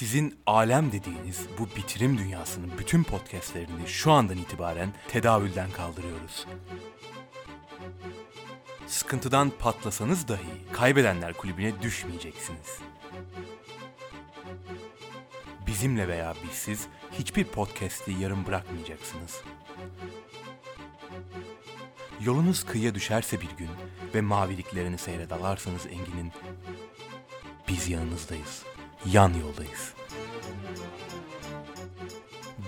Sizin alem dediğiniz bu bitirim dünyasının bütün podcastlerini şu andan itibaren tedavülden kaldırıyoruz. Sıkıntıdan patlasanız dahi kaybedenler kulübüne düşmeyeceksiniz. Bizimle veya bizsiz hiçbir podcast'i yarım bırakmayacaksınız. Yolunuz kıyıya düşerse bir gün ve maviliklerini seyredalarsanız Engin'in biz yanınızdayız. Yan yoldayız.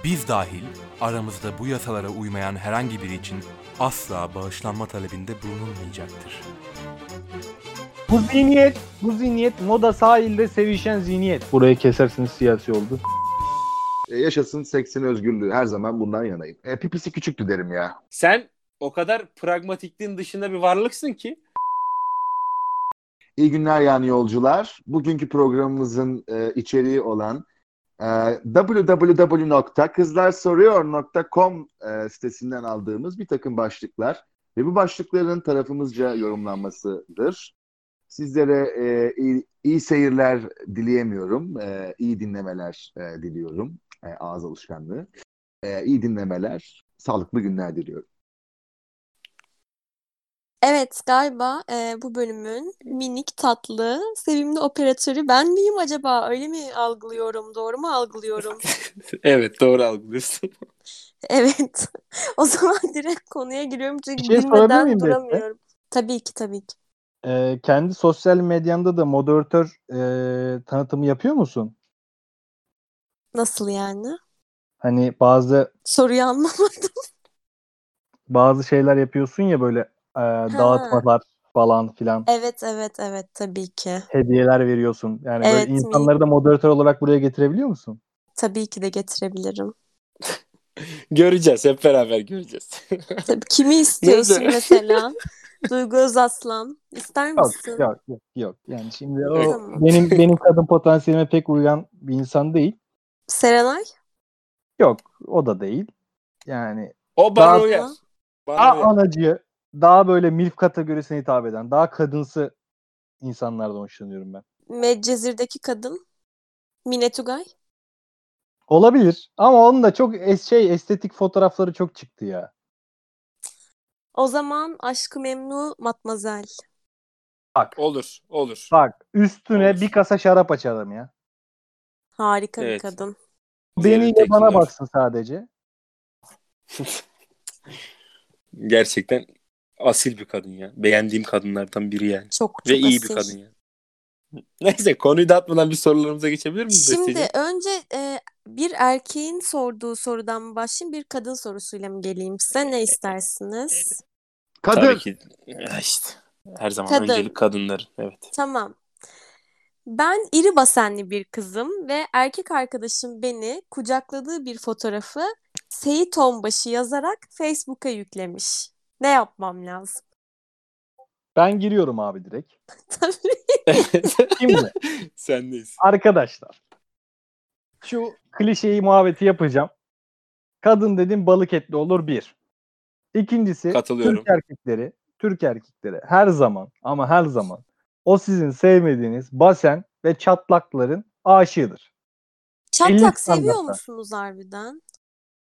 Biz dahil aramızda bu yasalara uymayan herhangi biri için asla bağışlanma talebinde bulunulmayacaktır. Bu zihniyet, bu zihniyet moda sahilde sevişen zihniyet. Burayı kesersiniz siyasi oldu. E, yaşasın seksin özgürlüğü. Her zaman bundan yanayım. E, pipisi küçüktü derim ya. Sen o kadar pragmatikliğin dışında bir varlıksın ki. İyi günler yani yolcular. Bugünkü programımızın e, içeriği olan e, www.kızlarsoruyor.com e, sitesinden aldığımız bir takım başlıklar ve bu başlıkların tarafımızca yorumlanmasıdır. Sizlere e, iyi, iyi seyirler dileyemiyorum. E, iyi dinlemeler e, diliyorum. E, ağız alışkanlığı. E, iyi dinlemeler, sağlıklı günler diliyorum. Evet galiba e, bu bölümün minik tatlı sevimli operatörü ben miyim acaba? Öyle mi algılıyorum? Doğru mu algılıyorum? evet doğru algılıyorsun. Evet. O zaman direkt konuya giriyorum çünkü Bir şey sorabilir gülmeden miyim Beste? duramıyorum. Tabii ki tabii ki. Ee, kendi sosyal medyanda da moderatör e, tanıtımı yapıyor musun? Nasıl yani? Hani bazı Soruyu anlamadım. bazı şeyler yapıyorsun ya böyle e, dağıtmalar falan filan Evet evet evet tabii ki. hediyeler veriyorsun. Yani Evet, böyle insanları da moderatör olarak buraya getirebiliyor musun? Tabii ki de getirebilirim. göreceğiz hep beraber göreceğiz. Tabii kimi istiyorsun mesela? Duygu Özaslan. İster Yok, misin? yok, yok, yok. Yani şimdi o Tamam. benim benim kadın potansiyelime pek uyan bir insan değil. Serenay? Yok, o da değil. Yani O bana Daha- uyar. Bana daha uyar. Daha böyle milf kategorisine hitap eden, daha kadınsı insanlardan hoşlanıyorum ben. Medcezir'deki kadın? Mine Tugay? Olabilir ama onun da çok es- şey estetik fotoğrafları çok çıktı ya. O zaman Aşkı Memnu Matmazel. Bak, Olur olur. bak üstüne Olur. bir kasa şarap açalım ya. Harika bir Evet. kadın. Güzel Beni bir ile bana baksın sadece. Gerçekten asil bir kadın ya. Beğendiğim kadınlardan biri yani. Çok çok Ve iyi bir kadın ya. Neyse konuyu dağıtmadan bir sorularımıza geçebilir miyiz? Şimdi Besteciğim? önce e, bir erkeğin sorduğu sorudan başlayayım, bir kadın sorusuyla mı geleyim size? Ne istersiniz? Kadın. Tabii ki. Ya işte. Her zaman Kadın. öncelik kadınların. Evet. Tamam. Ben iri basenli bir kızım ve erkek arkadaşım beni kucakladığı bir fotoğrafı Seyit Onbaşı yazarak Facebook'a yüklemiş. Ne yapmam lazım? Ben giriyorum abi direkt. Tabii. Şimdi Sendeyiz. arkadaşlar şu klişeyi muhabbeti yapacağım. Kadın dedim balık etli olur bir. İkincisi. Türk erkekleri, Türk erkekleri her zaman ama her zaman o sizin sevmediğiniz basen ve çatlakların aşığıdır. Çatlak seviyor musunuz harbiden?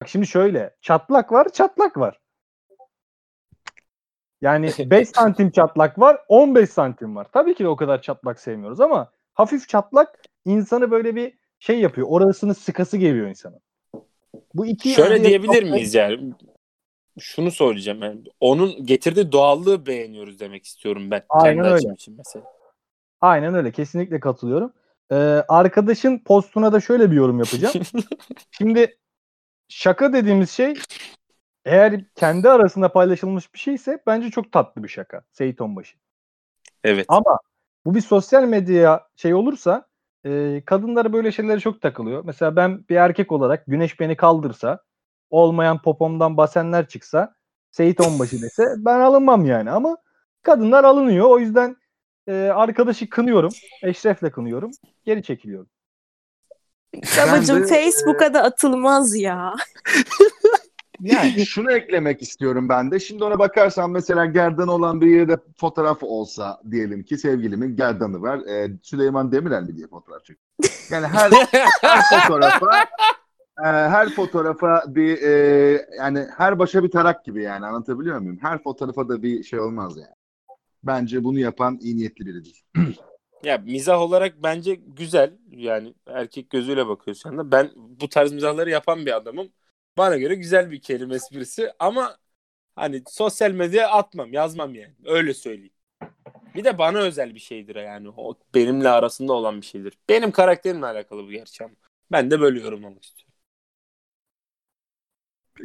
Bak şimdi şöyle çatlak var çatlak var. Yani 5 santim çatlak var 15 santim var. Tabii ki de o kadar çatlak sevmiyoruz ama hafif çatlak insanı böyle bir şey yapıyor. Orasını sıkası geliyor insanın. Bu iki Şöyle diyebilir nokta- miyiz yani? Şunu soracağım yani. Onun getirdiği doğallığı beğeniyoruz demek istiyorum ben. Aynen kendi öyle. için mesela. Aynen öyle kesinlikle katılıyorum. Ee, arkadaşın postuna da şöyle bir yorum yapacağım. Şimdi şaka dediğimiz şey eğer kendi arasında paylaşılmış bir şeyse bence çok tatlı bir şaka. Seyit Onbaşı. Evet. Ama bu bir sosyal medya şey olursa e, kadınlar böyle şeylere çok takılıyor. Mesela ben bir erkek olarak güneş beni kaldırsa olmayan popomdan basenler çıksa Seyit Onbaşı dese ben alınmam yani ama kadınlar alınıyor. O yüzden e, arkadaşı kınıyorum. Eşref'le kınıyorum. Geri çekiliyorum. Babacım de, Facebook'a da atılmaz ya. Yani şunu eklemek istiyorum ben de. Şimdi ona bakarsan mesela gerdan olan bir yerde fotoğraf olsa diyelim ki sevgilimin gerdanı var. Ee, Süleyman Demirel mi diye fotoğraf çekiyor. Yani her, her fotoğrafa e, her fotoğrafa bir e, yani her başa bir tarak gibi yani anlatabiliyor muyum? Her fotoğrafa da bir şey olmaz yani. Bence bunu yapan iyi niyetli biri değil. Ya mizah olarak bence güzel. Yani erkek gözüyle bakıyorsun da. Ben bu tarz mizahları yapan bir adamım. Bana göre güzel bir kelime esprisi ama hani sosyal medyaya atmam, yazmam yani. Öyle söyleyeyim. Bir de bana özel bir şeydir yani. O benimle arasında olan bir şeydir. Benim karakterimle alakalı bu gerçi ama. Ben de böyle yorumlamak istiyorum.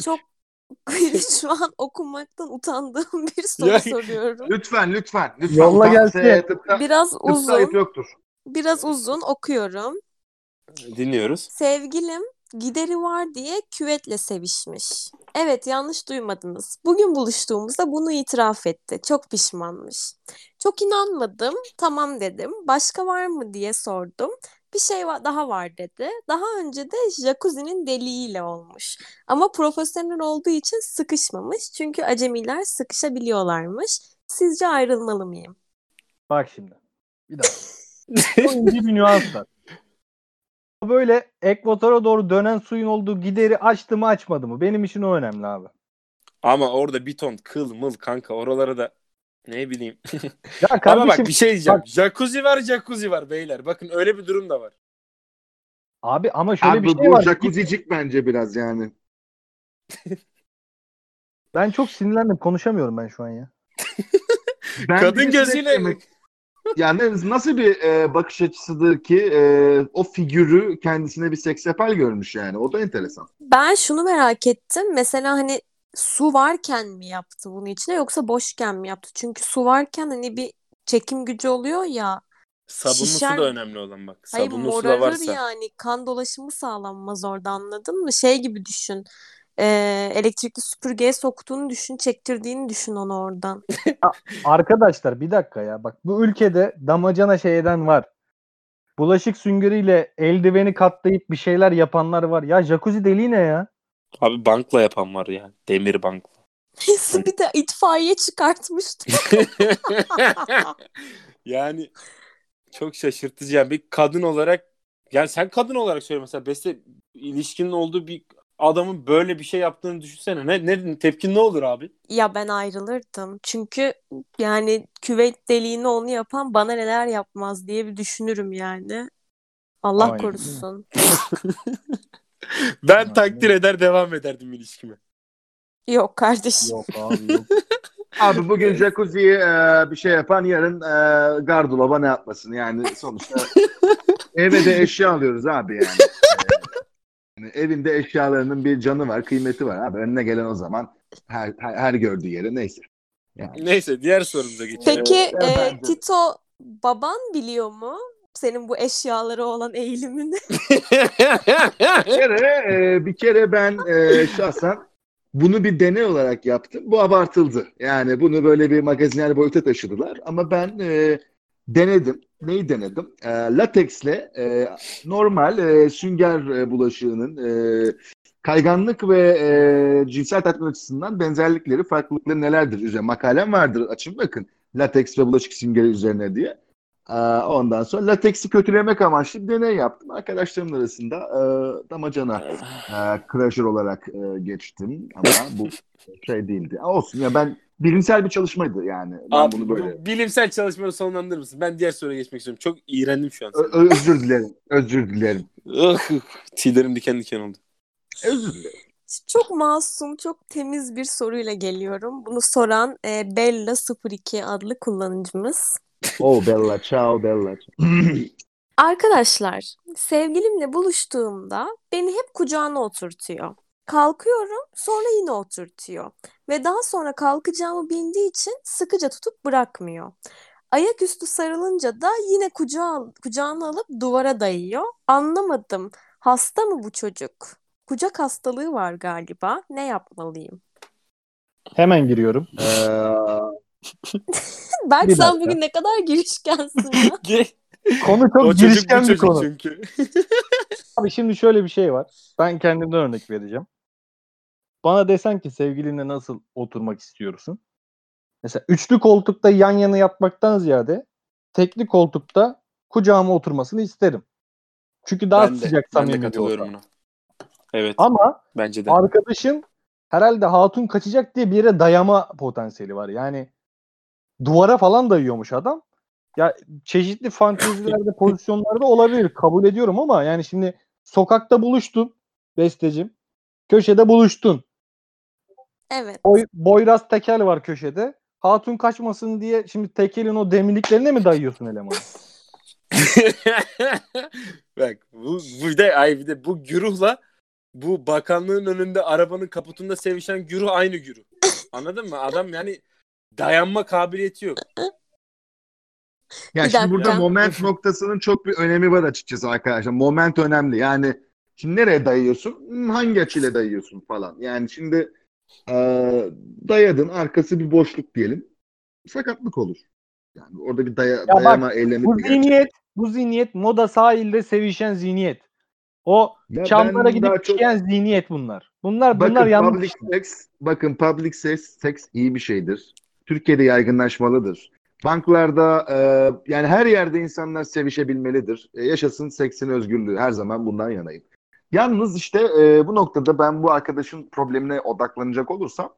Çok şu an okumaktan utandığım bir soru Ya- soruyorum. Lütfen lütfen. lütfen. Yolla gelsin. tıpta, Biraz tıpta uzun, yoktur. biraz uzun okuyorum. Dinliyoruz. Sevgilim gideri var diye küvetle sevişmiş. Evet yanlış duymadınız. Bugün buluştuğumuzda bunu itiraf etti. Çok pişmanmış. Çok inanmadım. Tamam dedim. Başka var mı diye sordum. Bir şey daha var dedi. Daha önce de jacuzzi'nin deliğiyle olmuş. Ama profesyonel olduğu için sıkışmamış. Çünkü acemiler sıkışabiliyorlarmış. Sizce ayrılmalı mıyım? Bak şimdi. Bir dakika. Çok ince bir nüans var. Böyle ekvatora doğru dönen suyun olduğu gideri açtı mı açmadı mı? Benim için o önemli abi. Ama orada bir ton kıl mıl kanka oralara da ne bileyim. Ya Ama kardeşim bak bir şey diyeceğim. bak- Jacuzzi var jacuzzi var beyler. Bakın öyle bir durum da var. abi ama şöyle Abi bir şey bu var. jacuzzi'cik bence biraz yani. Ben çok sinirlendim. Konuşamıyorum ben şu an ya. Ben Kadın bir de gözüyle demek- Yani nasıl bir e, bakış açısıdır ki e, o figürü kendisine bir seks yapar görmüş yani. O da enteresan. Ben şunu merak ettim. Mesela hani su varken mi yaptı bunu içine yoksa boşken mi yaptı? Çünkü su varken hani bir çekim gücü oluyor ya. Sabunlu Şişer- su da önemli olan bak. Hayır Sabunlu su da varsa. yani. Kan dolaşımı sağlanmaz orada anladın mı? Şey gibi düşün. Ee, elektrikli süpürgeye soktuğunu düşün, çektirdiğini düşün onu oradan. Arkadaşlar bir dakika ya. Bak bu ülkede damacana şeyden var. Bulaşık süngeriyle eldiveni katlayıp bir şeyler yapanlar var. Ya jacuzzi deliği ne ya? Abi bankla yapan var ya. Demir bank. bir de itfaiye çıkartmıştı. yani çok şaşırtıcı. Yani bir kadın olarak yani sen kadın olarak söyle mesela Beste ilişkinin olduğu bir adamın böyle bir şey yaptığını düşünsene. Ne, ne tepkin ne olur abi? Ya ben ayrılırdım. Çünkü yani küvet deliğini onu yapan bana neler yapmaz diye bir düşünürüm yani. Allah Aynen. korusun. Ben Aynen. takdir eder devam ederdim ilişkime. Yok kardeşim. Yok abi yok. Abi bugün jacuzzi'ye e, bir şey yapan yarın e, gardıroba ne yapmasın yani sonuçta eve de eşya alıyoruz abi yani. Yani evinde eşyalarının bir canı var, kıymeti var abi. Önüne gelen o zaman her, her, her gördüğü yere neyse. Yani. Neyse diğer sorumuza geçelim. Peki e, bence- Tito baban biliyor mu senin bu eşyalara olan eğilimini? bir kere, e, bir kere ben e, şahsen bunu bir deney olarak yaptım. Bu abartıldı. Yani bunu böyle bir magazinel boyuta taşıdılar. Ama ben e, denedim. Neyi denedim? E, lateksle e, normal e, sünger e, bulaşığının e, kayganlık ve e, cinsel tatmin açısından benzerlikleri, farklılıkları nelerdir? Üzerine makalem vardır. Açın bakın. Lateks ve bulaşık süngeri üzerine diye. Ee, Ondan sonra lateksi kötülemek amaçlı bir deney yaptım. Arkadaşlarımın arasında e, damacana e, crusher olarak e, geçtim. Ama bu şey değildi. Olsun ya ben bilimsel bir çalışmaydı yani. Ben Abi bunu böyle bilimsel çalışmaları sonlandırır mısın? Ben diğer soruya geçmek istiyorum. Çok iğrendim şu an. Ö- özür dilerim. Özür dilerim. Tüylerim diken diken oldu. Özür dilerim. Çok masum, çok temiz bir soruyla geliyorum. Bunu soran e, Bella02 adlı kullanıcımız. Oh Bella, ciao Bella. Arkadaşlar, sevgilimle buluştuğumda beni hep kucağına oturtuyor. Kalkıyorum, sonra yine oturtuyor. Ve daha sonra kalkacağımı bildiği için sıkıca tutup bırakmıyor. Ayaküstü sarılınca da yine kucağa, kucağına alıp duvara dayıyor. Anlamadım. Hasta mı bu çocuk? Kucak hastalığı var galiba. Ne yapmalıyım? Hemen giriyorum. Ee, Berk Bir sen dakika. bugün ne kadar girişkensin ya. Konu çok o girişken bir konu. çünkü. Abi şimdi şöyle bir şey var. Ben kendimden örnek vereceğim. Bana desen ki sevgilinle nasıl oturmak istiyorsun? Mesela üçlü koltukta yan yana yatmaktan ziyade tekli koltukta kucağıma oturmasını isterim. Çünkü daha ben de, sıcak ben de samimi bir ortam. buna. Evet Ama bence de. arkadaşın herhalde hatun kaçacak diye bir yere dayama potansiyeli var. Yani duvara falan dayıyormuş adam. Ya çeşitli fantezilerde, pozisyonlarda olabilir. Kabul ediyorum ama yani şimdi sokakta buluştun bestecim. Köşede buluştun. Evet. Boy, boyraz tekel var köşede. Hatun kaçmasın diye şimdi tekelin o demirliklerine mi dayıyorsun elemanı? Bak bu, bu bir de ay bir de bu güruhla bu bakanlığın önünde arabanın kaputunda sevişen güruh aynı güruh. Anladın mı? Adam yani dayanma kabiliyeti yok. Ya Bir şimdi burada moment noktasının çok bir önemi var açıkçası arkadaşlar. Moment önemli. Yani şimdi nereye dayıyorsun? Hangi açıyla dayıyorsun falan. Yani şimdi e, dayadın arkası bir boşluk diyelim. Sakatlık olur. Yani orada bir daya, bak, dayama eylemi. Bu zihniyet, bu zihniyet moda sahilde sevişen zihniyet. O Ya çamlara gidip daha çok- çıkan zihniyet bunlar. Bunlar Bakın bunlar yanlış. public sex, bakın public sex, sex iyi bir şeydir. Türkiye'de yaygınlaşmalıdır. Banklarda e, yani her yerde insanlar sevişebilmelidir. E, yaşasın seksin özgürlüğü. Her zaman bundan yanayım. Yalnız işte e, bu noktada ben bu arkadaşın problemine odaklanacak olursam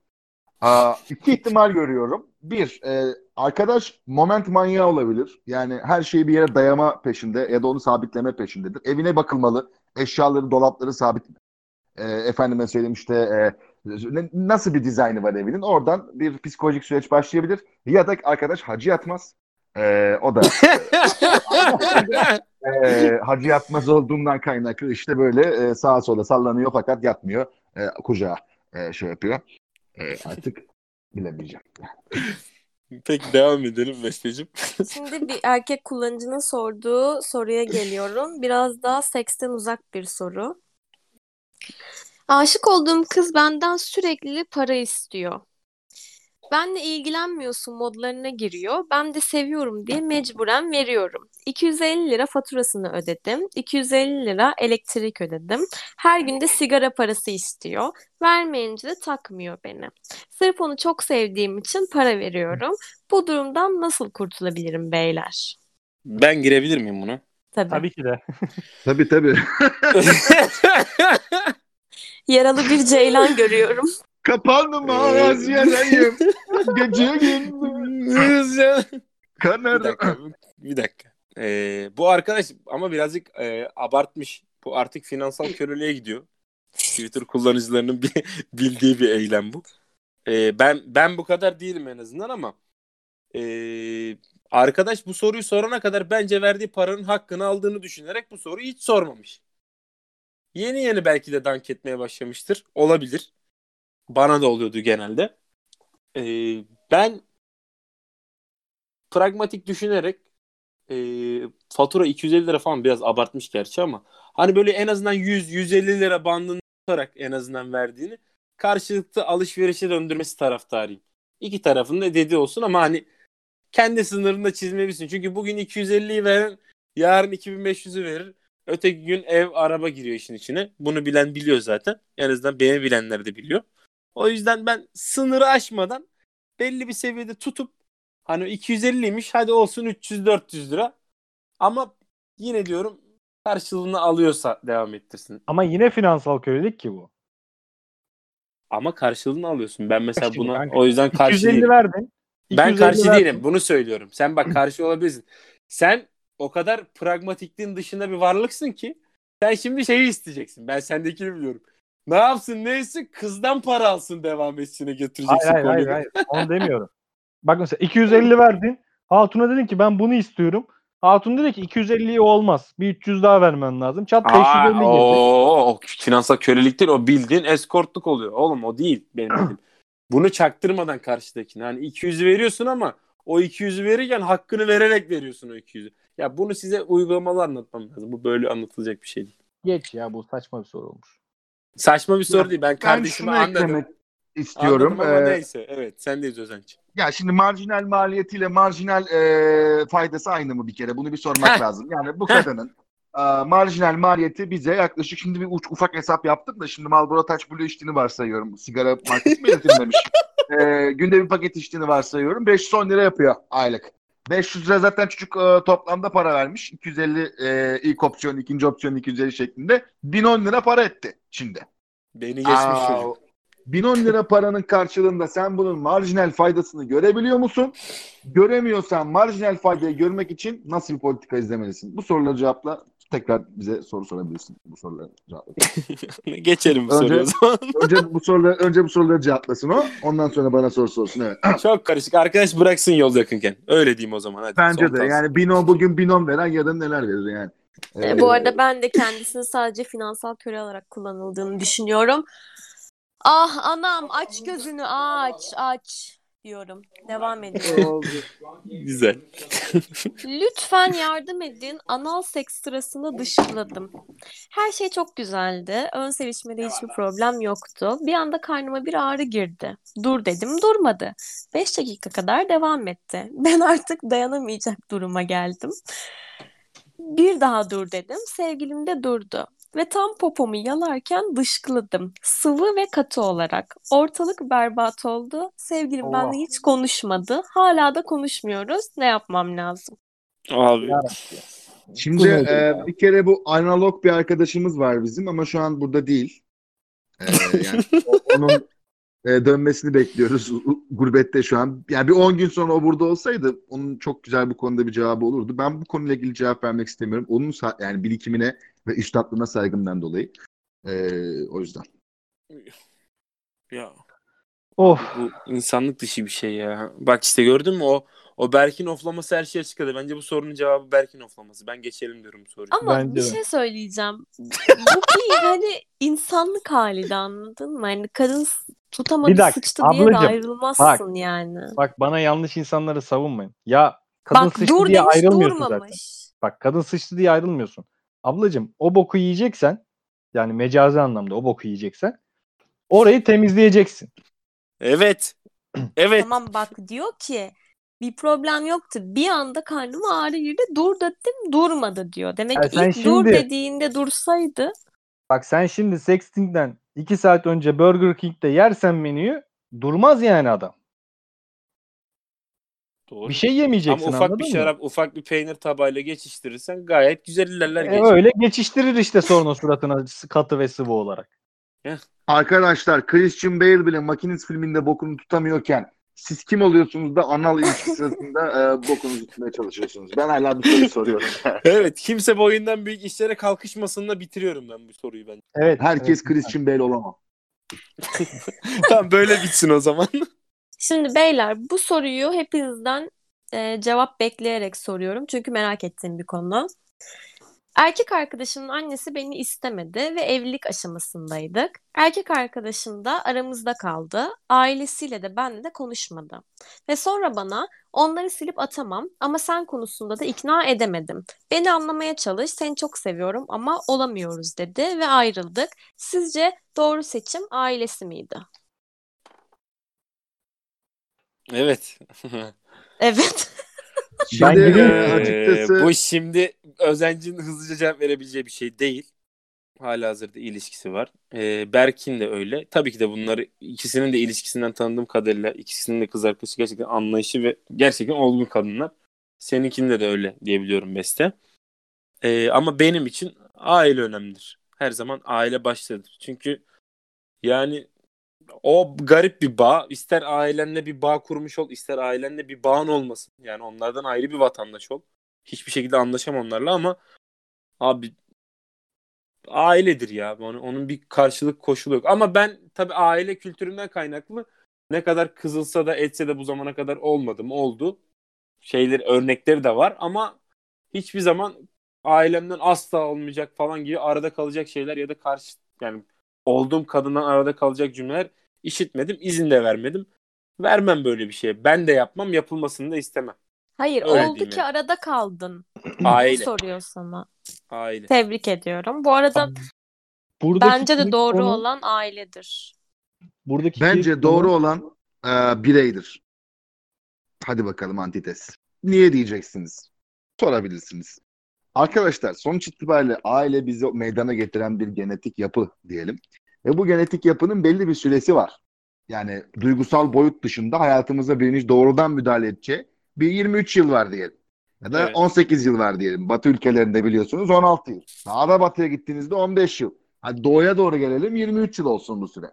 aa, iki ihtimal görüyorum. Bir, e, arkadaş moment manyağı olabilir. Yani her şeyi bir yere dayama peşinde ya da onu sabitleme peşindedir. Evine bakılmalı. Eşyaları, dolapları sabit e, efendime söyleyeyim işte e, nasıl bir dizaynı var evinin oradan bir psikolojik süreç başlayabilir ya da arkadaş hacı yatmaz E, o da e, hacı yatmaz olduğundan kaynaklı işte böyle e, sağa sola sallanıyor fakat yatmıyor e, kucağa e, şey yapıyor E, artık bilemeyeceğim. Peki devam edelim Besteciğim. Şimdi bir erkek kullanıcının sorduğu soruya geliyorum. Biraz daha seksten uzak bir soru. Aşık olduğum kız benden sürekli para istiyor. Benle ilgilenmiyorsun modlarına giriyor. Ben de seviyorum diye mecburen veriyorum. 250 lira faturasını ödedim. 250 lira elektrik ödedim. Her gün de sigara parası istiyor. Vermeyince de takmıyor beni. Sırf onu çok sevdiğim için para veriyorum. Bu durumdan nasıl kurtulabilirim beyler? Ben girebilir miyim buna? Tabii. Tabii ki de. Tabii tabii. Yaralı bir ceylan görüyorum. Kapandı mı ağız yarayım gece gündüz bir dakika. Bir dakika. Ee, bu arkadaş ama birazcık e, abartmış. Bu artık finansal köleliğe gidiyor. Twitter kullanıcılarının bir, bildiği bir eylem bu. Ee, ben ben bu kadar değilim en azından ama ee, arkadaş bu soruyu sorana kadar bence verdiği paranın hakkını aldığını düşünerek bu soruyu hiç sormamış. Yeni yeni belki de dank etmeye başlamıştır. Olabilir. Bana da oluyordu genelde. Ee, ben pragmatik düşünerek e, fatura 250 lira falan biraz abartmış gerçi ama hani böyle en azından 100-150 lira bandını tutarak en azından verdiğini karşılıklı alışverişe döndürmesi taraftarıyım. İki tarafın da dediği olsun ama hani kendi sınırını da çizmeyebilirsin. Çünkü bugün 250'yi veren yarın 2500'ü verir. Öteki gün ev araba giriyor işin içine. Bunu bilen biliyor zaten. En azından beni bilenler de biliyor. O yüzden ben sınırı aşmadan belli bir seviyede tutup hani 250'ymiş hadi olsun 300-400 lira. Ama yine diyorum karşılığını alıyorsa devam ettirsin. Ama yine finansal kölelik ki bu. Ama karşılığını alıyorsun. Ben mesela Şimdi buna kanka, o yüzden karşı 250 değilim. verdin. Ben 250 karşı verdin. değilim. Bunu söylüyorum. Sen bak karşı olabilirsin. Sen o kadar pragmatikliğin dışında bir varlıksın ki sen şimdi şeyi isteyeceksin. Ben sendekini biliyorum. Ne yapsın neyse kızdan para alsın devam etsin'e götüreceksin Hayır hayır, hayır hayır. Onu demiyorum. Bak mesela 250 verdin. Hatun'a dedin ki ben bunu istiyorum. Hatun dedi ki 250'yi olmaz. Bir 300 daha vermen lazım. Çat 550 Aa, girdi. o, finansal kölelik değil o bildiğin eskortluk oluyor. Oğlum o değil benim dediğim. Bunu çaktırmadan karşıdakine. Hani 200'ü veriyorsun ama o 200'ü verirken hakkını vererek veriyorsun o 200'ü. Ya bunu size uygulamalı anlatmam lazım. Bu böyle anlatılacak bir şey değil. Geç ya bu saçma bir soru olmuş. Saçma bir soru Ya, değil. Ben Ben kardeşimi anladım. istiyorum. Anladım ama Ee, neyse. Evet sendeyiz Özenç. Ya şimdi marjinal maliyetiyle marjinal e, faydası aynı mı bir kere? Bunu bir sormak lazım. Yani bu kadının e, marjinal maliyeti bize yaklaşık şimdi bir uç, ufak hesap yaptım da şimdi Marlboro Touch Blue içtiğini varsayıyorum. Sigara markası belirtilmemiş. e, günde bir paket içtiğini varsayıyorum. 510 lira yapıyor aylık. 500 lira zaten çocuk e, toplamda para vermiş. 250 e, ilk opsiyon, ikinci opsiyon 250 şeklinde. 1010 lira para etti şimdi. Beni geçmiş Aa, çocuk. 1010 lira paranın karşılığında sen bunun marjinal faydasını görebiliyor musun? Göremiyorsan marjinal faydayı görmek için nasıl bir politika izlemelisin? Bu soruları cevapla tekrar bize soru sorabilirsin. Bu soruları cevapla. Geçelim bu Önce- soruyu o zaman. önce bu soruları önce bu soruları cevaplasın o. Ondan sonra bana soru sorsun. Evet. Çok karışık. Arkadaş bıraksın yol yakınken. Öyle diyeyim o zaman. Hadi, Bence son de. kalsın. Yani binom bugün binom veren yarın neler verir yani. E, Ee, bu arada ben de kendisini sadece finansal köle olarak kullanıldığını düşünüyorum. Ah anam aç gözünü aç aç diyorum. Devam ediyorum. Güzel. Lütfen yardım edin. Anal seks sırasında dışkıladım. Her şey çok güzeldi. Ön sevişmede hiçbir problem yoktu. Bir anda karnıma bir ağrı girdi. Dur dedim durmadı. 5 dakika kadar devam etti. Ben artık dayanamayacak duruma geldim. Bir daha dur dedim. Sevgilim de durdu. Ve tam popomu yalarken dışkıladım. Sıvı ve katı olarak. Ortalık berbat oldu. Sevgilim Allah. benimle hiç konuşmadı. Hala da konuşmuyoruz. Ne yapmam lazım? Abi. Şimdi e, bir kere bu analog bir arkadaşımız var bizim ama şu an burada değil. E, yani onun e, dönmesini bekliyoruz. Gurbette şu an. Yani bir 10 gün sonra o burada olsaydı onun çok güzel bu konuda bir cevabı olurdu. Ben bu konuyla ilgili cevap vermek istemiyorum. Onun sa- yani birikimine ve iştahlığına saygımdan dolayı. E, o yüzden. Ya Of. bu insanlık dışı bir şey ya. Bak işte gördün mü o o Berkin oflaması her şey açıkladı. Bence bu sorunun cevabı Berkin oflaması. Ben geçelim diyorum soruyu. Ama Bence bir de. şey söyleyeceğim. Bu bir hani insanlık hali de anladın mı? Hani kadın tutamadı Bir dakika, sıçtı diye de ablacığım, ayrılmazsın yani. Bak bana yanlış insanları savunmayın. Ya kadın Bak sıçtı dur diye demiş ayrılmıyorsun zaten. durmamış. Bak kadın sıçtı diye ayrılmıyorsun. Ablacığım o boku yiyeceksen yani mecazi anlamda o boku yiyeceksen orayı temizleyeceksin. Evet. Evet. Tamam bak diyor ki bir problem yoktu. Bir anda karnıma ağrı girdi. Dur dedim durmadı diyor. Demek Ya ki ilk dur şimdi- dediğinde dursaydı Bak sen şimdi Sexting'den 2 saat önce Burger King'de yersen menüyü durmaz yani adam. Doğru. Bir şey yemeyeceksin Ama ufak bir mı? şarap, ufak bir peynir tabağıyla geçiştirirsen gayet güzel ilerler E, geçer. öyle geçiştirir işte sonra suratına katı ve sıvı olarak. Arkadaşlar Christian Bale bile Makinist filminde bokunu tutamıyorken siz kim oluyorsunuz da anal ilişki sırasında e, bokunuzu tutmaya çalışıyorsunuz? Ben hala bu soruyu soruyorum. Evet, kimse boyundan büyük işlere kalkışmasınla bitiriyorum ben bu soruyu ben. Evet. Herkes evet. Christian Bale olamam. tamam böyle bitsin o zaman. Şimdi beyler bu soruyu hepinizden e, cevap bekleyerek soruyorum. Çünkü merak ettiğim bir konu. Erkek arkadaşımın annesi beni istemedi ve evlilik aşamasındaydık. Erkek arkadaşım da aramızda kaldı. Ailesiyle de benimle de konuşmadı. Ve sonra bana onları silip atamam ama sen konusunda da ikna edemedim. Beni anlamaya çalış, seni çok seviyorum ama olamıyoruz dedi ve ayrıldık. Sizce doğru seçim ailesi miydi? Evet. Evet. Şimdi Ben e, açıkçası bu şimdi Özenci'nin hızlıca cevap verebileceği bir şey değil. Halihazırda ilişkisi var. Ee, Berk'in de öyle. Tabii ki de bunları ikisinin de ilişkisinden tanıdığım kadarıyla ikisinin de kız arkadaşı gerçekten anlayışı ve gerçekten olgun kadınlar. Seninkinde de öyle diyebiliyorum Beste. Ee, ama benim için aile önemlidir. Her zaman aile baştadır. Çünkü yani o garip bir bağ. İster ailenle bir bağ kurmuş ol, ister ailenle bir bağın olmasın. Yani onlardan ayrı bir vatandaş ol. Hiçbir şekilde anlaşam onlarla ama abi ailedir ya. Onun, onun bir karşılık koşulu yok. Ama ben tabii aile kültüründen kaynaklı ne kadar kızılsa da etse de bu zamana kadar olmadım. Oldu. Şeyler örnekleri de var ama hiçbir zaman ailemden asla olmayacak falan gibi arada kalacak şeyler ya da karşı yani olduğum kadından arada kalacak cümleler işitmedim. izin de vermedim. Vermem böyle bir şeye. Ben de yapmam. Yapılmasını da istemem. Hayır, Öyle oldu ki yani. arada kaldın. Bu Aile. soruyor sana. Aile. Tebrik ediyorum. Bu arada Buradaki bence de doğru konu- olan ailedir. Buradaki bence doğru konu- olan e, bireydir. Hadi bakalım antites. Niye diyeceksiniz? Sorabilirsiniz. Arkadaşlar sonuç itibariyle aile bizi meydana getiren bir genetik yapı diyelim. Ve bu genetik yapının belli bir süresi var. Yani duygusal boyut dışında hayatımıza bilinç doğrudan müdahale edeceği bir 23 yıl var diyelim. Ya da Evet. 18 yıl var diyelim. Batı ülkelerinde biliyorsunuz 16 yıl. Daha da batıya gittiğinizde 15 yıl. Hadi doğuya doğru gelelim 23 yıl olsun bu süre.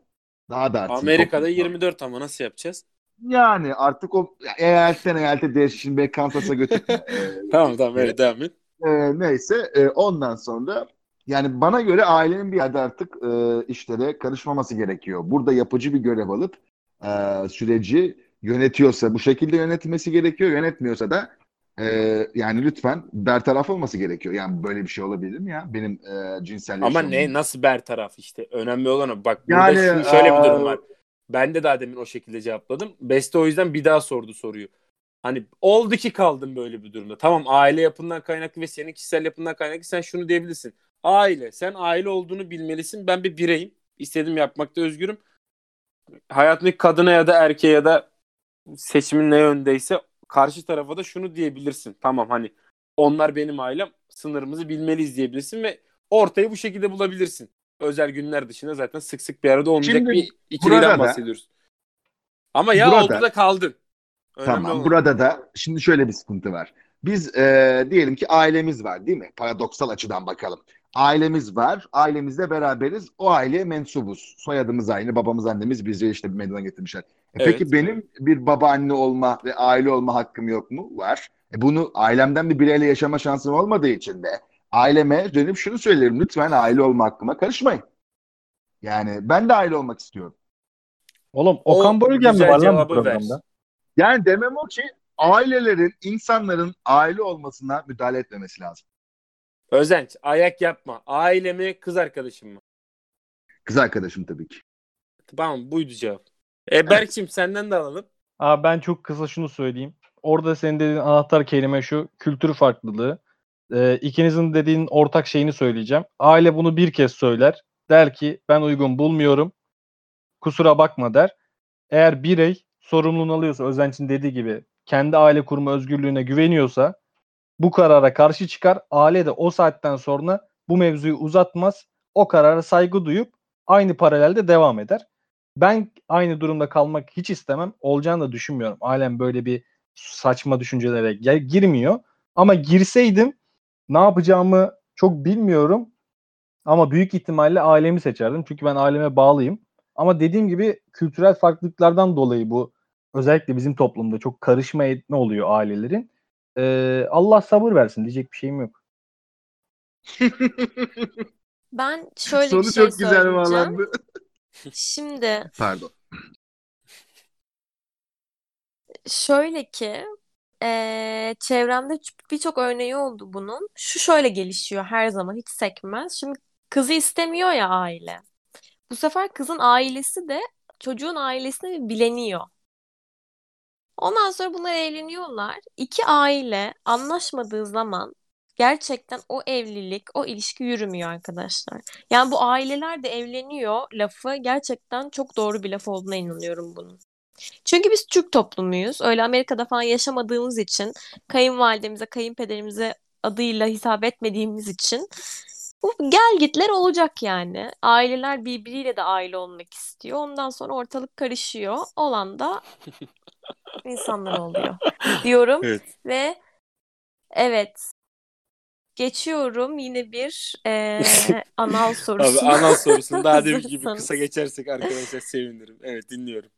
Daha da artsın. Amerika'da toplumsal. 24 ama nasıl yapacağız? Yani artık o eyaletten eyalete değişir. Şimdi Kansas'a götürme. Ee, Tamam tamam öyle devam et. E, neyse e, ondan sonra yani bana göre ailenin bir yerde artık e, işlere karışmaması gerekiyor. Burada yapıcı bir görev alıp e, süreci yönetiyorsa bu şekilde yönetmesi gerekiyor. Yönetmiyorsa da e, yani lütfen bertaraf olması gerekiyor. Yani böyle bir şey olabilir mi ya? Benim e, cinsel Ama ne nasıl bertaraf işte. Önemli olan o. Bak burada Yani, şu, şöyle bir durum var. Ben de daha demin o şekilde cevapladım. Beste o yüzden bir daha sordu soruyu. Hani oldu ki kaldım böyle bir durumda. Tamam aile yapından kaynaklı ve senin kişisel yapından kaynaklı sen şunu diyebilirsin. Aile. Sen aile olduğunu bilmelisin. Ben bir bireyim. İstediğim yapmakta özgürüm. Hayatındaki kadına ya da erkeğe ya da seçimin ne yöndeyse karşı tarafa da şunu diyebilirsin. Tamam hani onlar benim ailem. Sınırımızı bilmeliyiz diyebilirsin ve ortayı bu şekilde bulabilirsin. Özel günler dışında zaten sık sık bir arada olmayacak Şimdi bir ikiliden bahsediyoruz. Ama ya Burada- oldu da kaldın. Önemli Tamam. olan. Burada da şimdi şöyle bir sıkıntı var. Biz e, diyelim ki ailemiz var değil mi? Paradoksal açıdan bakalım. Ailemiz var. Ailemizle beraberiz. O aileye mensubuz. Soyadımız aynı. Babamız annemiz bizi işte bir meydana getirmişler. E Evet. Peki benim bir babaanne olma ve aile olma hakkım yok mu? Var. E bunu ailemden bir bireyle yaşama şansım olmadığı için de aileme dönüp şunu söylerim. Lütfen aile olma hakkıma karışmayın. Yani ben de aile olmak istiyorum. Oğlum O Okan Bölgen mi var lan bu cevabı ver. Yani demem o ki ailelerin, insanların aile olmasına müdahale etmemesi lazım. Özenç ayak yapma. Aile mi kız arkadaşım mı? Kız arkadaşım tabii ki. Tamam buydu cevap. E Berk'cim senden de alalım. Abi ben çok kısa şunu söyleyeyim. Orada senin dediğin anahtar kelime şu. Kültür farklılığı. Ee, ikinizin dediğin ortak şeyini söyleyeceğim. Aile bunu bir kez söyler. Der ki ben uygun bulmuyorum. Kusura bakma der. Eğer birey sorumluluğunu alıyorsa Özenç'in dediği gibi kendi aile kurma özgürlüğüne güveniyorsa bu karara karşı çıkar. Aile de o saatten sonra bu mevzuyu uzatmaz. O karara saygı duyup aynı paralelde devam eder. Ben aynı durumda kalmak hiç istemem. Olacağını da düşünmüyorum. Ailem böyle bir saçma düşüncelere girmiyor. Ama girseydim ne yapacağımı çok bilmiyorum. Ama büyük ihtimalle ailemi seçerdim. Çünkü ben aileme bağlıyım. Ama dediğim gibi kültürel farklılıklardan dolayı bu özellikle bizim toplumda çok karışma etme oluyor ailelerin. Ee, Allah sabır versin diyecek bir şeyim yok. Ben şöyle Sonu bir şey çok güzel bağlandı. Şimdi Pardon. şöyle ki eee, çevremde birçok örneği oldu bunun. Şu şöyle gelişiyor her zaman hiç sekmez. Şimdi kızı istemiyor ya aile. Bu sefer kızın ailesi de çocuğun ailesine bir bileniyor. Ondan sonra bunlar evleniyorlar. İki aile anlaşmadığı zaman gerçekten o evlilik, o ilişki yürümüyor arkadaşlar. Yani bu aileler de evleniyor lafı gerçekten çok doğru bir laf olduğuna inanıyorum bunun. Çünkü biz Türk toplumuyuz. Öyle Amerika'da falan yaşamadığımız için, kayınvalidemize, kayınpederimize adıyla hitap etmediğimiz için bu gel gitler olacak yani. Aileler birbiriyle de aile olmak istiyor. Ondan sonra ortalık karışıyor. Olan da insanlar oluyor diyorum Evet. ve evet geçiyorum yine bir eee anal Abi sorusuna. anal sorusunu daha demiş gibi kısa geçersek arkadaşlar sevinirim. Evet dinliyorum.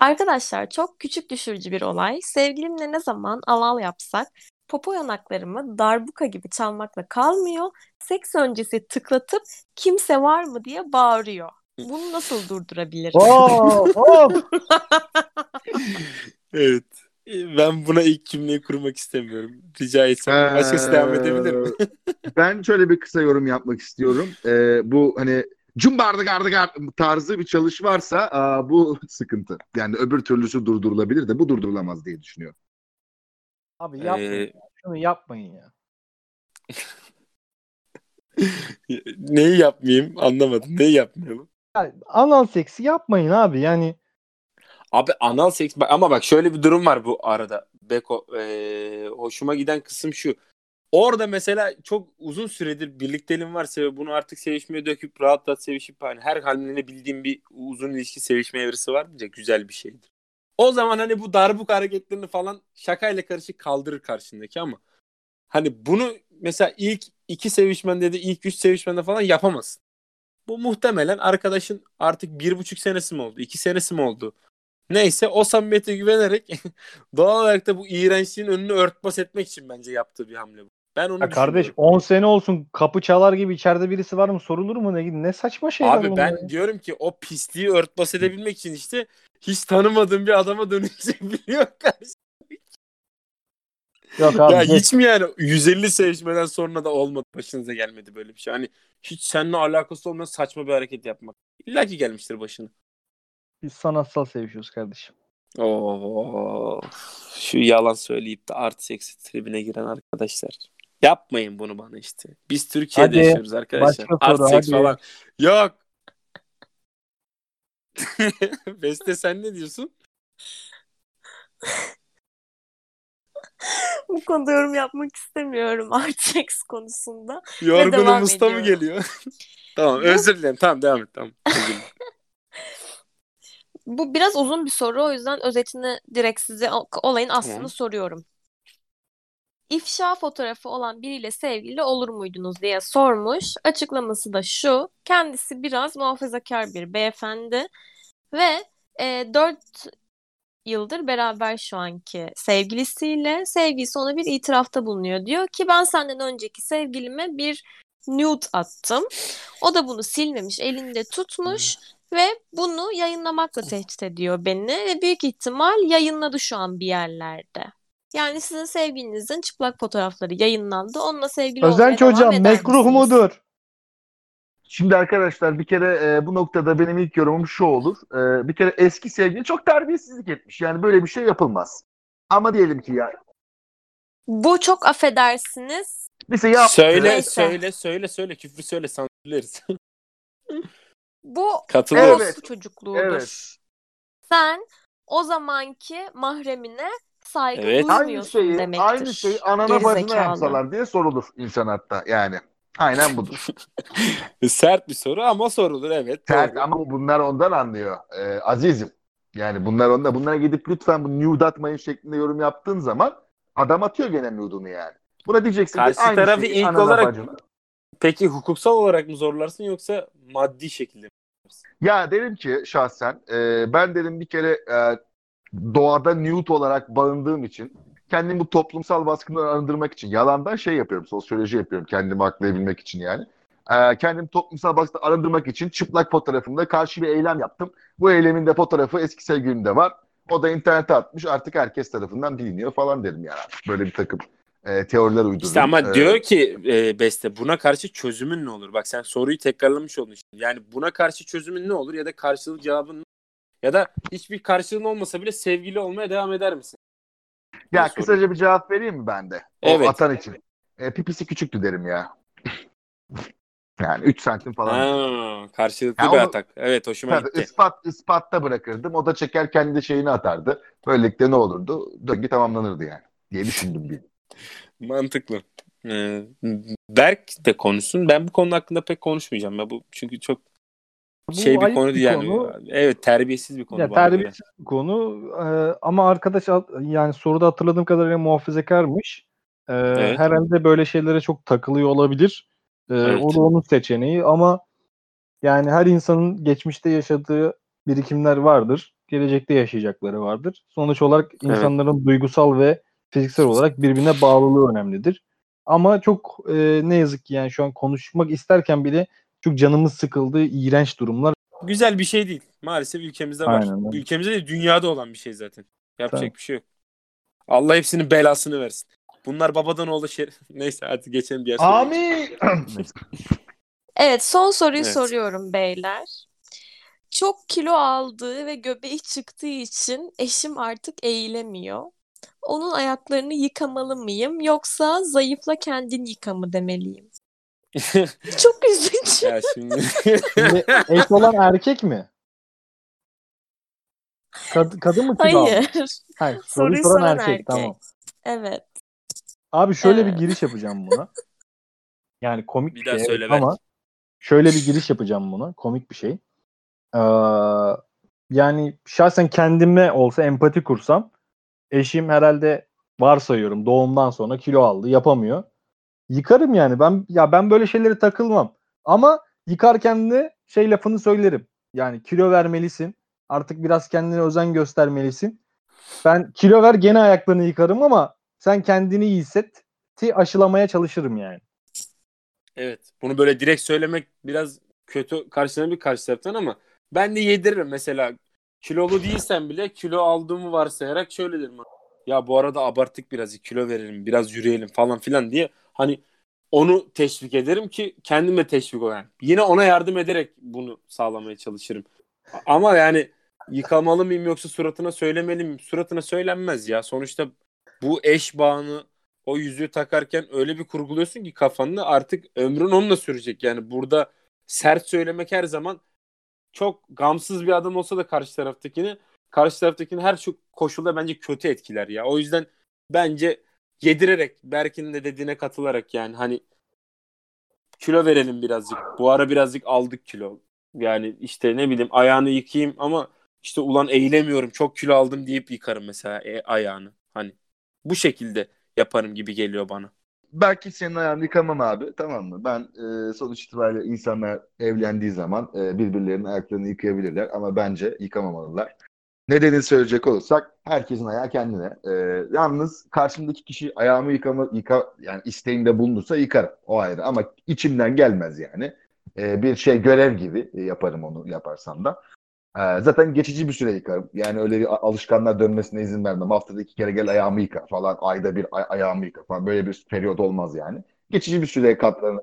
Arkadaşlar çok küçük düşürücü bir olay. Sevgilimle ne zaman anal yapsak popo yanaklarımı darbuka gibi çalmakla kalmıyor. Seks öncesi tıklatıp kimse var mı diye bağırıyor. Bunu nasıl durdurabilirim? Oo, of! Evet. Ben buna ilk cümleyi kurmak istemiyorum. Rica etsem. Başkası devam edebilir mi? Ee, ben şöyle bir kısa yorum yapmak istiyorum. Ee, bu hani cumbardı gardı gardı tarzı bir çalış varsa aa, bu sıkıntı. Yani öbür türlüsü durdurulabilir de bu durdurulamaz diye düşünüyorum. Abi yapmayın. Ee, Şunu yapmayın ya. neyi yapmayayım anlamadım. Neyi yapmayalım? Yani anal seksi yapmayın abi. Yani Abi anal seks ama bak şöyle bir durum var bu arada. Beko eee, hoşuma giden kısım şu. Orada mesela çok uzun süredir birlikteliğim varsa ve bunu artık sevişmeye döküp rahat rahat sevişip hani her haline bildiğim bir uzun ilişki sevişme evresi var diyecek güzel bir şeydir. O zaman hani bu darbuk hareketlerini falan şakayla karışık kaldırır karşındaki ama hani bunu mesela ilk iki sevişmende de ilk üç sevişmende falan yapamazsın. Bu muhtemelen arkadaşın artık bir buçuk senesi mi oldu? iki senesi mi oldu? Neyse o samimiyete güvenerek doğal olarak da bu iğrençliğin önünü örtbas etmek için bence yaptığı bir hamle bu. Ben onu Ya kardeş düşünüyorum. 10 sene olsun kapı çalar gibi içeride birisi var mı sorulur mu ne ne saçma şeyler Abi ben ya. diyorum ki o pisliği örtbas edebilmek için işte hiç tanımadığım bir adama dönüşebiliyor karşı. Yok abi ya hiç mi yani 150 sevişmeden sonra da olmadı başınıza gelmedi böyle bir şey. Hani hiç seninle alakası olmayan saçma bir hareket yapmak. İlla ki gelmiştir başına. Biz sanatsal sevişiyoruz kardeşim. Oo, şu yalan söyleyip de artı seksi tribine giren arkadaşlar. Yapmayın bunu bana işte. Biz Türkiye'de Hadi, yaşıyoruz arkadaşlar. başka soru, Artı seks hadi. falan. Yok. Beste sen ne diyorsun? Bu konuda yorum yapmak istemiyorum Artex konusunda. Yorgunum usta mı geliyor? tamam özür dilerim. Tamam devam et. Tamam. Bu biraz uzun bir soru o yüzden özetini direkt size olayın aslını Tamam. soruyorum. İfşa fotoğrafı olan biriyle sevgili olur muydunuz diye sormuş. Açıklaması da şu. Kendisi biraz muhafazakar bir beyefendi ve e, 4 yıldır beraber şu anki sevgilisiyle sevgilisi ona bir itirafta bulunuyor. Diyor ki ben senden önceki sevgilime bir nude attım. O da bunu silmemiş, elinde tutmuş ve bunu yayınlamakla tehdit ediyor beni ve büyük ihtimal yayınladı şu an bir yerlerde. Yani sizin sevgilinizin çıplak fotoğrafları yayınlandı. Onunla sevgili olmaya Özenç devam hocam eder mekruh misiniz? mudur? Şimdi arkadaşlar bir kere e, bu noktada benim ilk yorumum şu olur. E, bir kere eski sevgili çok terbiyesizlik etmiş. Yani böyle bir şey yapılmaz. Ama diyelim ki ya Bu çok affedersiniz. mesela ya söyle Neyse. söyle söyle söyle küfrü söyle sansürleriz. Bu Katılıyorum. Evet. orospu çocukluğudur. evet Sen o zamanki mahremine saygı Evet. aynı şeyi demektir. aynı şeyi anana bacına yapsalar diye sorulur insan hatta yani. Aynen budur. Sert bir soru ama sorulur evet. Sert doğru. ama bunlar ondan anlıyor. E, azizim. Yani bunlar onda. Bunlara gidip lütfen bu nude atmayın şeklinde yorum yaptığın zaman adam atıyor gene nude'unu yani. Buna diyeceksin Karşı ki aynı tarafı şeyi ilk olarak- bacına. Peki hukuksal olarak mı zorlarsın yoksa maddi şekilde mi? Ya derim ki şahsen e, ben dedim bir kere e, doğada nude olarak bağındığım için kendimi bu toplumsal baskından arındırmak için yalandan şey yapıyorum sosyoloji yapıyorum kendimi aklayabilmek için yani. E, kendimi toplumsal baskıdan arındırmak için çıplak fotoğrafımda karşı bir eylem yaptım. Bu eylemin de fotoğrafı eski sevgilimde var. O da internete atmış artık herkes tarafından biliniyor falan derim yani. Böyle bir takım e, teoriler uydururum. İşte ama E, diyor ki e, Beste buna karşı çözümün ne olur? Bak sen soruyu tekrarlamış oldun şimdi. Yani buna karşı çözümün ne olur ya da karşılık cevabın? Ya da hiçbir karşılığın olmasa bile sevgili olmaya devam eder misin? Ya diye kısaca bir cevap vereyim mi ben de? O Evet. atan için. E, pipisi küçüktü derim ya. yani 3 santim falan. Ha, karşılıklı Ya bir onu- atak. Evet hoşuma Tabii gitti. ispat, ispatta bırakırdım. O da çeker kendi şeyini atardı. Böylelikle ne olurdu? Döngü tamamlanırdı yani. Diye düşündüm bir. Mantıklı. Ee, Berk de konuşsun. Ben bu konu hakkında pek konuşmayacağım. Ya bu çünkü çok şey bir konu bir yani. konu. Evet terbiyesiz bir konu Ya terbiyesiz bir konu Ee, ama arkadaş yani soruda hatırladığım kadarıyla muhafazakarmış. Ee, Evet. Herhalde böyle şeylere çok takılıyor olabilir. Ee, Evet. O da onun seçeneği ama yani her insanın geçmişte yaşadığı birikimler vardır. Gelecekte yaşayacakları vardır. Sonuç olarak insanların duygusal ve fiziksel olarak birbirine bağlılığı önemlidir. Ama çok e, ne yazık ki yani şu an konuşmak isterken bile çok canımız sıkıldığı iğrenç durumlar. Güzel bir şey değil. Maalesef ülkemizde var. Aynen. Ülkemizde değil dünyada olan bir şey zaten. Yapacak Tabii. bir şey yok. Allah hepsinin belasını versin. Bunlar babadan oğlu şey. Neyse hadi geçelim diğer soruya. Amin. Evet, son soruyu Evet. soruyorum beyler. Çok kilo aldığı ve göbeği çıktığı için eşim artık eğilemiyor. Onun ayaklarını yıkamalı mıyım yoksa zayıfla kendin yıka mı demeliyim? Çok üzücü. ya şimdi Şimdi eş olan erkek mi? Kad- kadın mı kilo almış? Hayır. Hayır, soruyu Soruyu soran soran erkek, erkek. tamam. Evet. Abi şöyle bir Evet. giriş yapacağım buna. Yani komik Bir bir, daha şey söyle ama şöyle bir giriş yapacağım buna. Komik bir şey. Ee, yani şahsen kendime olsa empati kursam eşim herhalde varsayıyorum doğumdan sonra kilo aldı yapamıyor. Yıkarım yani ben ya ben böyle şeylere takılmam. Ama yıkarken de şey lafını söylerim. Yani kilo vermelisin. Artık biraz kendine özen göstermelisin. Ben kilo ver gene ayaklarını yıkarım ama sen kendini iyi hisset. Ti aşılamaya çalışırım yani. Evet. Bunu böyle direkt söylemek biraz kötü karşına bir karşı taraftan ama ben de yediririm mesela kilolu değilsen bile kilo aldığımı varsayarak şöyle derim. Ya bu arada abarttık biraz kilo verelim biraz yürüyelim falan filan diye hani onu teşvik ederim ki kendime teşvik olayım. Yine ona yardım ederek bunu sağlamaya çalışırım. Ama yani yıkamalı mıyım yoksa suratına söylemeli miyim? Suratına söylenmez ya. Sonuçta bu eş bağını o yüzüğü takarken öyle bir kurguluyorsun ki kafanı artık ömrün onunla sürecek. Yani burada sert söylemek her zaman çok gamsız bir adam olsa da karşı taraftakini karşı taraftakini her şu koşulda bence kötü etkiler ya. O yüzden bence yedirerek Berkin'in de dediğine katılarak yani hani kilo verelim birazcık. Bu ara birazcık aldık kilo. Yani işte ne bileyim ayağını yıkayayım ama işte ulan eğilemiyorum çok kilo aldım deyip yıkarım mesela e, ayağını. Hani bu şekilde yaparım gibi geliyor bana. Belki senin ayağını yıkamam abi tamam mı? Ben e, sonuç itibariyle insanlar evlendiği zaman e, birbirlerinin ayaklarını yıkayabilirler ama bence yıkamamalılar. Nedenini söyleyecek olursak herkesin ayağı kendine. E, yalnız karşımdaki kişi ayağımı yıkama, yıka, yani isteğinde bulunursa yıkarım. O ayrı ama içimden gelmez yani. E, bir şey görev gibi e, yaparım onu yaparsam da. E, zaten geçici bir süre yıkarım. Yani öyle bir alışkanlığa dönmesine izin vermem. Haftada iki kere gel ayağımı yıka falan. Ayda bir ay- ayağımı yıka falan. Böyle bir periyot olmaz yani. Geçici bir süre katlan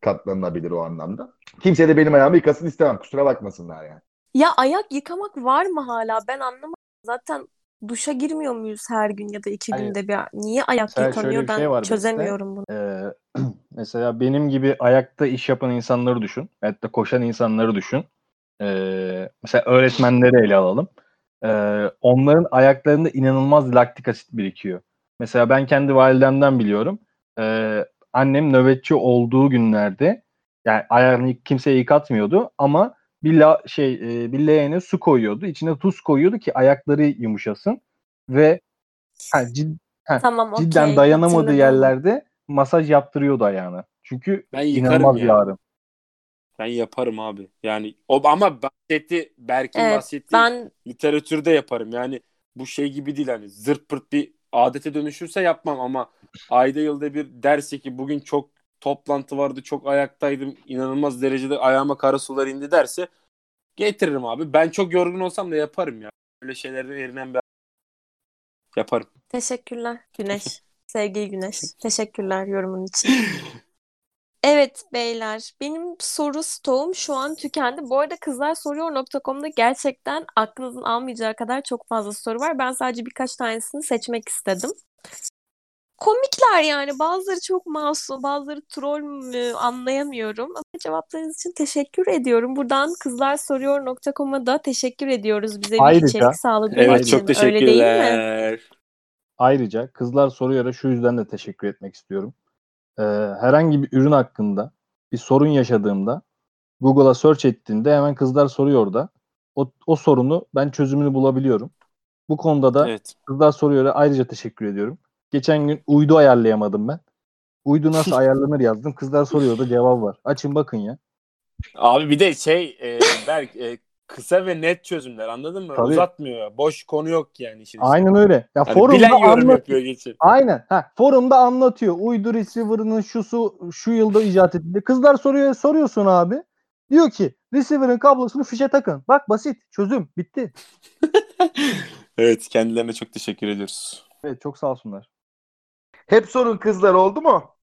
katlanılabilir o anlamda. Kimse de benim ayağımı yıkasın istemem. Kusura bakmasınlar yani. Ya ayak yıkamak var mı hala? Ben anlamadım. Zaten duşa girmiyor muyuz her gün ya da iki günde bir? Niye ayak Mesela yıkanıyor? bir Ben şey bizde. çözemiyorum bunu. Ee, mesela benim gibi ayakta iş yapan insanları düşün. Hatta koşan insanları düşün. Ee, mesela öğretmenleri ele alalım. Ee, onların ayaklarında inanılmaz laktik asit birikiyor. Mesela ben kendi validemden biliyorum. Ee, annem nöbetçi olduğu günlerde yani ayağını kimseye yıkatmıyordu ama bir la, şey e, bir leğene su koyuyordu. İçine tuz koyuyordu ki ayakları yumuşasın ve ha, cid- ha, Tamam cidden okey dayanamadığı hatırladım. yerlerde masaj yaptırıyordu ayağına. Çünkü Ben inanılmaz ya. bir ağrı. Ben yaparım abi. Yani o ama bahsetti Berk'in Evet, bahsettiği Ben literatürde yaparım. Yani bu şey gibi değil hani zırt pırt bir adete dönüşürse yapmam ama ayda yılda bir derse ki bugün çok toplantı vardı çok ayaktaydım inanılmaz derecede ayağıma kara sular indi derse getiririm abi. Ben çok yorgun olsam da yaparım ya. Böyle şeylerden yerinen bir yaparım. teşekkürler Güneş. Sevgili Güneş. Teşekkürler yorumun için. Evet beyler benim soru stoğum şu an tükendi. Bu arada kızlarsoruyor.com'da gerçekten aklınızın almayacağı kadar çok fazla soru var. Ben sadece birkaç tanesini seçmek istedim. Komikler yani bazıları çok masum bazıları troll mü anlayamıyorum. Ama cevaplarınız için teşekkür ediyorum. Buradan kızlarsoruyor.com'a da teşekkür ediyoruz bize bir Ayrıca- içerik sağladığı Evet için. çok Öyle değil mi? teşekkürler. Ayrıca Kızlar Soruyor'a şu yüzden de teşekkür etmek istiyorum. Ee, herhangi bir ürün hakkında bir sorun yaşadığımda Google'a search ettiğinde hemen Kızlar Soruyor da o, o sorunu ben çözümünü bulabiliyorum. Bu konuda da Evet. Kızlar Soruyor'a ayrıca teşekkür ediyorum. Geçen gün uydu ayarlayamadım ben. Uydu nasıl ayarlanır yazdım. Kızlar Soruyor'da cevap var. Açın bakın ya. Abi bir de şey e, Berk e, kısa ve net çözümler anladın mı? Tabii. Uzatmıyor. Boş konu yok yani işin. Aynen öyle. Ya Hani forumda bilen yorum anlat- yapıyor geçin. Aynen. Ha, forumda anlatıyor. Uydu receiver'ının şusu şu yılda icat edildi. Kızlar soruyor soruyorsun abi. Diyor ki receiver'ın kablosunu fişe takın. Bak basit. Çözüm. Bitti. Evet kendilerine çok teşekkür ediyoruz. Evet çok sağ olsunlar. Hep sorun kızlar oldu mu?